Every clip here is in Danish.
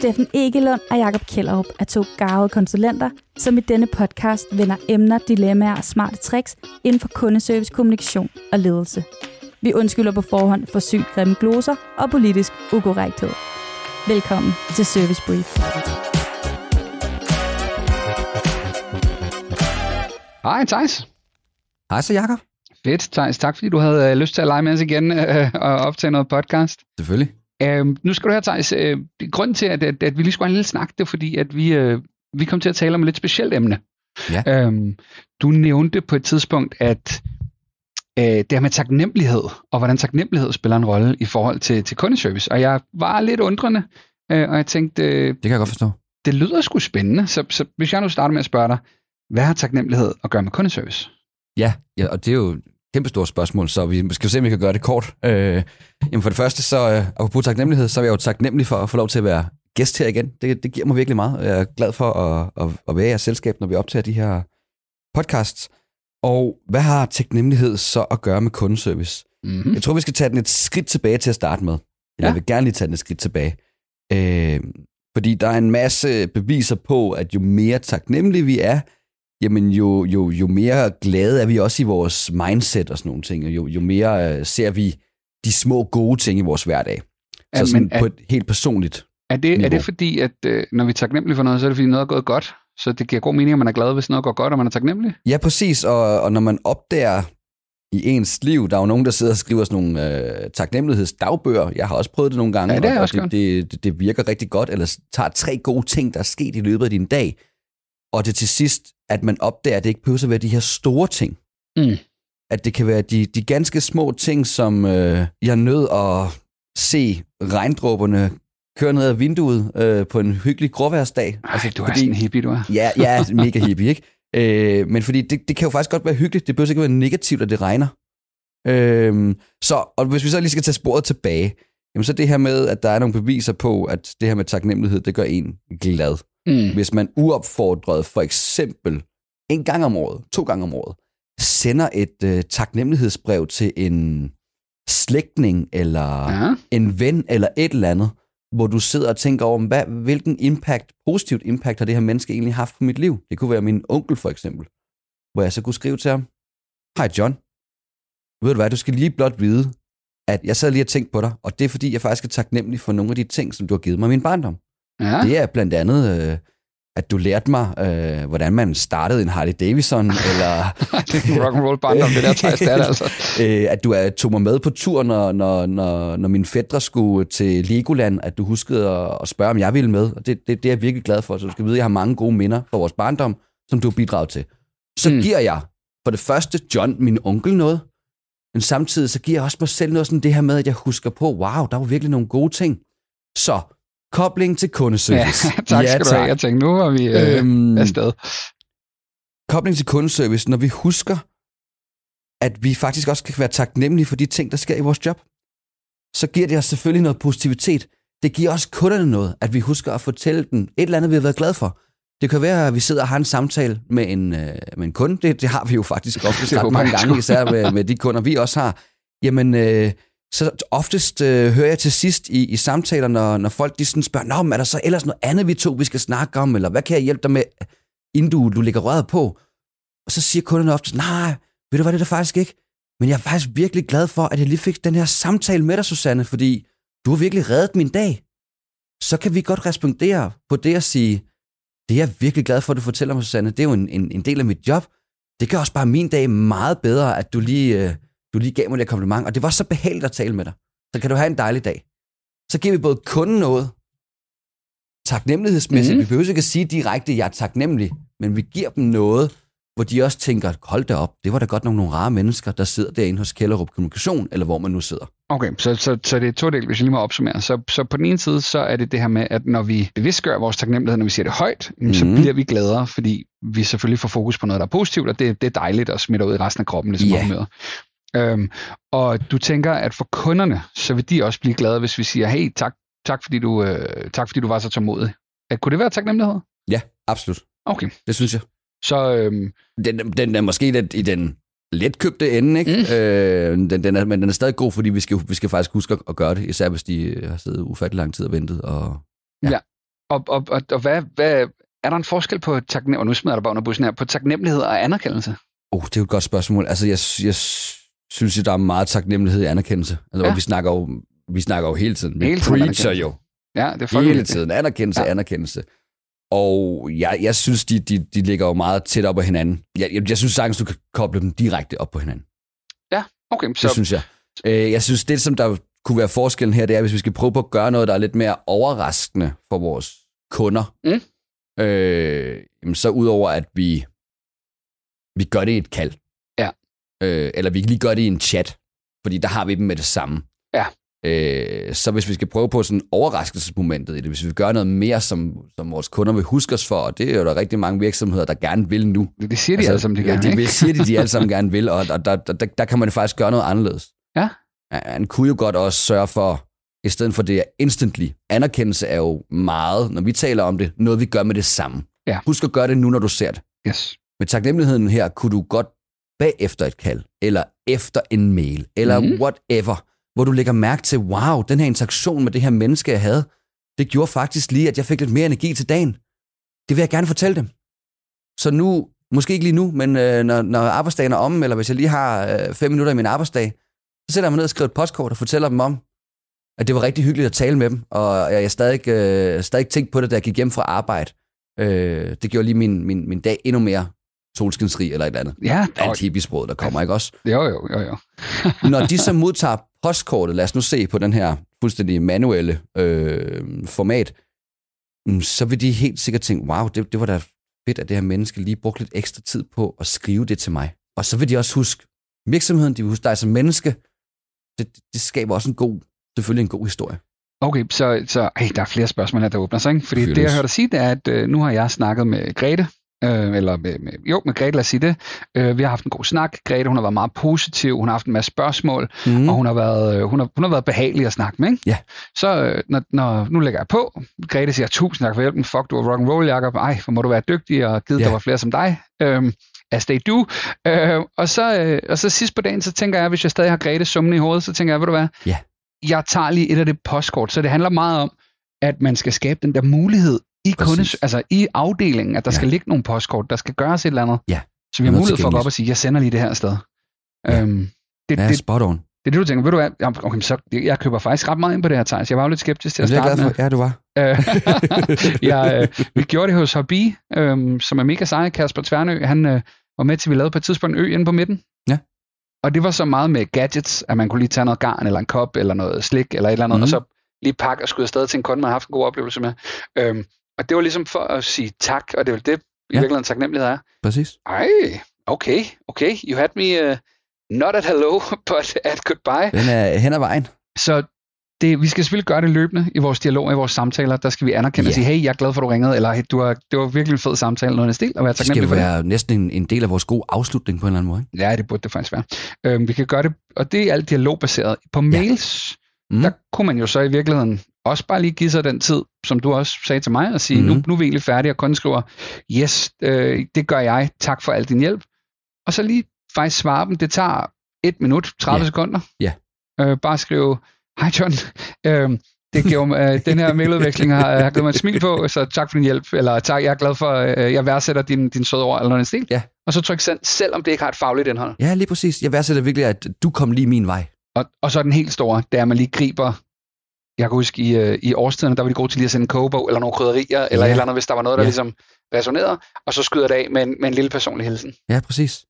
Steffen Egelund og Jakob Kjellerup er to garvede konsulenter, som i denne podcast vender emner, dilemmaer og smarte tricks inden for kundeservice, kommunikation og ledelse. Vi undskylder på forhånd for sygt grimme gloser og politisk ukorrekthed. Velkommen til Service Brief. Hej, Thijs. Hej så, Jakob. Fedt, Thijs. Tak, fordi du havde øh, lyst til at lege med os igen øh, og optage noget podcast. Selvfølgelig. Øh, nu skal du høre, Thijs. Øh, grunden til, at, at, at vi lige skulle have en lille snak, det er fordi, at vi, øh, vi kom til at tale om et lidt specielt emne. Ja. Øh, du nævnte på et tidspunkt, at øh, det her med taknemmelighed, og hvordan taknemmelighed spiller en rolle i forhold til, til kundeservice. Og jeg var lidt undrende, øh, og jeg tænkte, øh, Det kan jeg godt forstå. det lyder sgu spændende. Så, så hvis jeg nu starter med at spørge dig, hvad har taknemmelighed at gøre med kundeservice? Ja, ja og det er jo kæmpestort spørgsmål, så vi skal se, om vi kan gøre det kort. Øh, jamen for det første, så øh, apropos taknemmelighed, så er jeg jo taknemmelig for at få lov til at være gæst her igen. Det, det giver mig virkelig meget. Jeg er glad for at, at, at være i jeres selskab, når vi optager de her podcasts. Og hvad har taknemmelighed så at gøre med kundeservice? Mm-hmm. Jeg tror, vi skal tage den et skridt tilbage til at starte med. Ja. Eller Jeg vil gerne lige tage den et skridt tilbage. Øh, fordi der er en masse beviser på, at jo mere taknemmelige vi er, jamen jo, jo, jo mere glade er vi også i vores mindset og sådan nogle ting. Og jo, jo mere øh, ser vi de små gode ting i vores hverdag. Så sådan er- på et helt personligt. Er det, er niveau. det fordi, at øh, når vi er taknemmelige for noget, så er det fordi noget er gået godt? Så det giver god mening, at man er glad, hvis noget går godt, og man er taknemmelig? Ja, præcis. Og, og når man opdager i ens liv, der er jo nogen, der sidder og skriver sådan nogle øh, taknemmelighedsdagbøger. Jeg har også prøvet det nogle gange. Ja, det og, og gjort. det, det, det virker rigtig godt. Eller tager tre gode ting, der er sket i løbet af din dag. Og det til sidst, at man opdager, at det ikke behøver at være de her store ting. Mm. At det kan være de, de ganske små ting, som øh, jeg nød at se regndråberne køre ned ad vinduet øh, på en hyggelig gråværsdag. Ej, altså, du er sådan en hippie, du er. Ja, jeg er mega hippie, ikke? Øh, men fordi det, det kan jo faktisk godt være hyggeligt. Det behøver ikke være negativt, at det regner. Øh, så, og hvis vi så lige skal tage sporet tilbage, jamen så det her med, at der er nogle beviser på, at det her med taknemmelighed, det gør en glad. Mm. Hvis man uopfordret for eksempel en gang om året, to gange om året, sender et øh, taknemmelighedsbrev til en slægtning eller Ja. en ven eller et eller andet, hvor du sidder og tænker over, hvad, hvilken impact, positivt impact har det her menneske egentlig haft på mit liv? Det kunne være min onkel for eksempel, hvor jeg så kunne skrive til ham, Hej John, ved du hvad, du skal lige blot vide, at jeg sad lige og tænkte på dig, og det er fordi, jeg faktisk er taknemmelig for nogle af de ting, som du har givet mig i min barndom. Ja. Det er blandt andet, øh, at du lærte mig, øh, hvordan man startede en Harley Davidson, eller det er rock and roll barndom, det der Thijs, det altså. øh, at du er, tog mig med på tur, når, når, når, når mine fædre skulle til Legoland, at du huskede at, at spørge, om jeg ville med. Og det, det, det er jeg virkelig glad for. Så du skal vide, at jeg har mange gode minder fra vores barndom, som du har bidraget til. Så mm. giver jeg for det første John, min onkel, noget. Men samtidig så giver jeg også mig selv noget sådan det her med, at jeg husker på, wow, der var virkelig nogle gode ting. Så, kobling til Ja, kundeservice. tak skal du have. Jeg tænkte, nu var vi øh, Øhm, afsted. kobling til kundeservice, når vi husker, at vi faktisk også kan være taknemmelige for de ting, der sker i vores job, så giver det os selvfølgelig noget positivitet. Det giver også kunderne noget, at vi husker at fortælle dem et eller andet, vi har været glade for. Det kan være, at vi sidder og har en samtale med en, øh, med en kunde. Det, det har vi jo faktisk ofte ret mange gange, især med, med de kunder, vi også har. Jamen, øh, så oftest øh, hører jeg til sidst i, i samtaler, når, når folk de sådan spørger, Nå, men er der så ellers noget andet, vi to vi skal snakke om, eller hvad kan jeg hjælpe dig med, inden du, du lægger røret på? Og så siger kunderne ofte, nej, ved du hvad, det er der faktisk ikke. Men jeg er faktisk virkelig glad for, at jeg lige fik den her samtale med dig, Susanne, fordi du har virkelig reddet min dag. Så kan vi godt respondere på det og sige, det er jeg virkelig glad for, at du fortæller mig, Susanne. Det er jo en, en, en del af mit job. Det gør også bare min dag meget bedre, at du lige, øh, du lige gav mig det kompliment. Og det var så behageligt at tale med dig. Så kan du have en dejlig dag. Så giver vi både kunden noget, taknemmelighedsmæssigt. Mm. Vi behøver ikke at sige direkte, at jeg er taknemmelig, men vi giver dem noget, hvor de også tænker, hold da op, det var da godt nok nogle rare mennesker, der sidder derinde hos Kellerup Kommunikation, eller hvor man nu sidder. Okay, så, så, så det er to dele, hvis jeg lige må opsummere. Så, så på den ene side, så er det det her med, at når vi bevidstgør vores taknemmelighed, når vi siger det højt, mm. så Mhm. bliver vi gladere, fordi vi selvfølgelig får fokus på noget, der er positivt, og det, det er dejligt at smitte ud i resten af kroppen, ligesom Ja. humøret. Øhm, og du tænker, at for kunderne, så vil de også blive glade, hvis vi siger, hey, tak, tak, fordi, du, øh, tak fordi du var så tålmodig. At, kunne det være taknemmelighed? Ja, absolut. Okay, Det synes jeg. så øhm, Den, den er måske lidt i den letkøbte ende, ikke? Mm. Øh, den, den er, men den er stadig god, fordi vi skal, vi skal faktisk huske at, gøre det, især hvis de øh, har siddet ufattelig lang tid og ventet. Og, Ja. Og, og, og, og hvad, hvad, er der en forskel på taknemmelighed, og nu smider jeg dig bare under bussen her, på taknemmelighed og anerkendelse? Oh, det er jo et godt spørgsmål. Altså, jeg, jeg synes, at der er meget taknemmelighed i anerkendelse. Altså, Ja. ja. vi, snakker jo, vi snakker jo hele tiden. Vi Hele tiden preacher jo Ja, det er hele tiden. Anerkendelse, Ja. ja. anerkendelse. Og jeg, jeg synes, de, de, de ligger jo meget tæt op på hinanden. Jeg, jeg, jeg synes sagtens, du kan koble dem direkte op på hinanden. Okay, Det så synes jeg. Øh, jeg synes, det som der kunne være forskellen her, det er, hvis vi skal prøve på at gøre noget, der er lidt mere overraskende for vores kunder. Mm. Øh, jamen, så udover at vi, vi gør det i et kald. Øh, eller vi lige gør det i en chat, fordi der har vi dem med det samme. Ja. Øh, så hvis vi skal prøve på sådan overraskelsesmomentet i det, hvis vi gør noget mere, som, som vores kunder vil huske os for, og det er jo der rigtig mange virksomheder, der gerne vil nu. det siger de altså, alle sammen, de ja, gerne, de vil, siger de, de alle sammen gerne vil, og, og der, der, der, der kan man faktisk gøre noget anderledes. Ja. Han kunne jo godt også sørge for, i stedet for det er instantly, anerkendelse er jo meget, når vi taler om det, noget vi gør med det samme. Ja. Husk at gøre det nu, når du ser det. Yes. Med taknemmeligheden her, kunne du godt bagefter et kald, eller efter en mail, eller mm. whatever, hvor du lægger mærke til, wow, den her interaktion med det her menneske, jeg havde, det gjorde faktisk lige, at jeg fik lidt mere energi til dagen. Det vil jeg gerne fortælle dem. Så nu, måske ikke lige nu, men øh, når, når arbejdsdagen er om, eller hvis jeg lige har øh, fem minutter i min arbejdsdag, så sætter jeg mig ned og skriver et postkort og fortæller dem om, at det var rigtig hyggeligt at tale med dem, og jeg, jeg stadig, øh, stadig tænkte på det, da jeg gik hjem fra arbejde. Øh, det gjorde lige min, min, min dag endnu mere solskinsrig eller et eller andet. Ja, Alt hippiesprog, der kommer, ikke også? jo, jo, jo, jo. Når de så modtager postkortet, lad os nu se på den her fuldstændig manuelle øh, format, mm, så vil de helt sikkert tænke, wow, det, det var da fedt, at det her menneske lige brugte lidt ekstra tid på at skrive det til mig. Og så vil de også huske virksomheden, de vil huske dig som menneske. Det, det skaber også en god, selvfølgelig en god historie. Okay, så, så ej, der er flere spørgsmål her, der åbner sig. Ikke? Fordi det, jeg hørte dig sige, det er, at øh, nu har jeg snakket med Grete, øh, eller med, med, jo, med Grete, lad os sige det. Øh, vi har haft en god snak. Grete, hun har været meget positiv. Hun har haft en masse spørgsmål, Mm. og hun har, været, øh, hun, har, hun har været behagelig at snakke med. Ikke? Ja. Så øh, når, når, nu lægger jeg på. Grete siger, tusind tak for hjælpen. Fuck, du er rock and roll, Jacob. Ej, hvor må du være dygtig, og givet, Ja. der var flere som dig. Øhm, as they do. Øh, og, så, øh, og så sidst på dagen, så tænker jeg, hvis jeg stadig har Grete summen i hovedet, så tænker jeg, ved du hvad, Ja. jeg tager lige et af det postkort. Så det handler meget om, at man skal skabe den der mulighed i, kundes, altså i afdelingen, at der Ja. ja. skal ligge nogle postkort, der skal gøres et eller andet. Ja. Så vi har mulighed for at gå op og sige, jeg sender lige det her sted. Ja. Øhm, det, Ja, det, spot on. det er det, du tænker. Ved du hvad? Okay, så jeg køber faktisk ret meget ind på det her, Thijs. Jeg var jo lidt skeptisk til at starte glad med. Ja, du var. Øh, jeg, øh, vi gjorde det hos Hobby, øh, som er mega sej. Kasper Tværnø, han øh, var med til, at vi lavede på et tidspunkt en ø inde på midten. Ja. Og det var så meget med gadgets, at man kunne lige tage noget garn, eller en kop, eller noget slik, eller et eller andet, Mhm. mm. og så lige pakke og skyde afsted til en kunde, man har haft en god oplevelse med. Øhm, og det var ligesom for at sige tak, og det er vel det, i Ja. virkeligheden taknemmelighed er. Præcis. Ej, okay, okay, you had me uh, not at hello, but at goodbye. Den er hen ad vejen. Så det, vi skal selvfølgelig gøre det løbende i vores dialog, i vores samtaler. Der skal vi anerkende Ja. og sige, hey, jeg er glad for, at du ringede, eller hey, du har, det var virkelig en fed samtale, noget af stil, og være Det skal taknemmelig for det. være næsten en, en del af vores gode afslutning på en eller anden måde. Ikke? Ja, det burde det faktisk være. Øhm, vi kan gøre det, og det er alt dialogbaseret. På mails, Mm. mm. der kunne man jo så i virkeligheden også bare lige give sig den tid, som du også sagde til mig, og sige, mm. nu, Mhm. nu er vi egentlig færdige, og kun skriver, yes, øh, det gør jeg, tak for al din hjælp. Og så lige faktisk svare dem, det tager et minut, 30 Ja. sekunder. Ja. Øh, bare skrive, hej John, øh, det giver, øh, den her mailudveksling har, har givet mig et smil på, så tak for din hjælp, eller tak, jeg er glad for, øh, jeg værdsætter din, din søde ord, eller noget stil. Ja. Og så tryk send, selvom det ikke har et fagligt indhold. Ja, lige præcis. Jeg værdsætter virkelig, at du kom lige min vej. Og, og så den helt store, det er, at man lige griber, jeg kan huske i, øh, i årstiden, der var de gode til lige at sende en kogebog, eller nogle krydderier, eller Ja. et eller andet, hvis der var noget, der Ja. ligesom resonerede, og så skyder det af med en, med en lille personlig hilsen. Ja, præcis.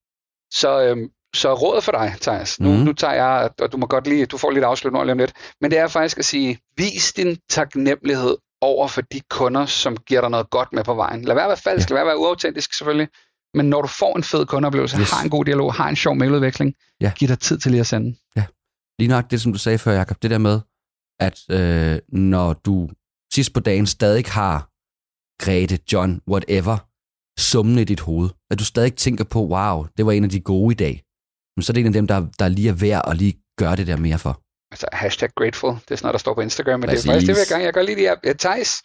Så, øhm, så rådet for dig, Thijs, nu, Mhm. nu tager jeg, og du må godt lige, du får lidt afslutning lige om lidt, men det er faktisk at sige, vis din taknemmelighed over for de kunder, som giver dig noget godt med på vejen. Lad være at være falsk, ja. lad være at være uautentisk selvfølgelig, men når du får en fed kundeoplevelse, Yes. har en god dialog, har en sjov mailudveksling, Ja. giv dig tid til lige at sende. Lige nok det, som du sagde før, Jacob. Det der med, at øh, når du sidst på dagen stadig har Grete, John, whatever, summende i dit hoved, at du stadig tænker på, wow, det var en af de gode i dag, men så er det en af dem, der, der lige er værd at lige gøre det der mere for. Altså hashtag grateful, det er sådan noget, der står på Instagram, men Præcis. det er faktisk det, vil jeg gerne, jeg gør lige det her. Thijs,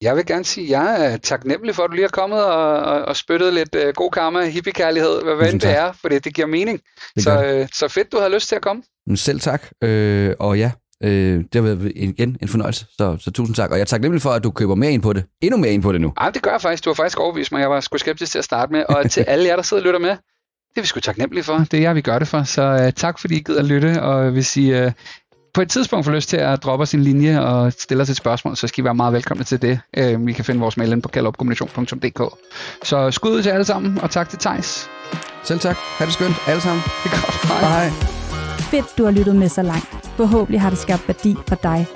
jeg vil gerne sige, at jeg er taknemmelig for, at du lige har kommet og, og, og spyttet lidt uh, god karma, hippiekærlighed, hvad hvad end Tusind det er, fordi det giver mening. Det Så, øh, så fedt, du havde lyst til at komme. Selv tak, øh, og ja, Øh, det har været igen en fornøjelse, så, så tusind tak. Og jeg er taknemmelig for, at du køber mere ind på det. Endnu mere ind på det nu. Ja, det gør jeg faktisk. Du har faktisk overbevist mig. Jeg var sgu skeptisk til at starte med. Og til alle jer, der sidder og lytter med, det er vi sgu taknemmelige for. Det er jer, vi gør det for. Så uh, tak, fordi I gider at lytte. Og hvis I uh, på et tidspunkt får lyst til at droppe sin linje og stille os et spørgsmål, så skal I være meget velkomne til det. Uh, vi kan finde vores mail ind på kaldopkommunikation.dk. Så skud til alle sammen, og tak til Tejs. Selv tak. Ha' det skønt, alle sammen. Det er godt. Hej. Hej. Fedt, du har lyttet med så langt. Forhåbentlig har det skabt værdi for dig.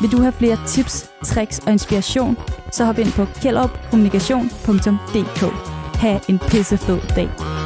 Vil du have flere tips, tricks og inspiration, så hop ind på kjellerupkommunikation.dk. Ha' en pissefed dag.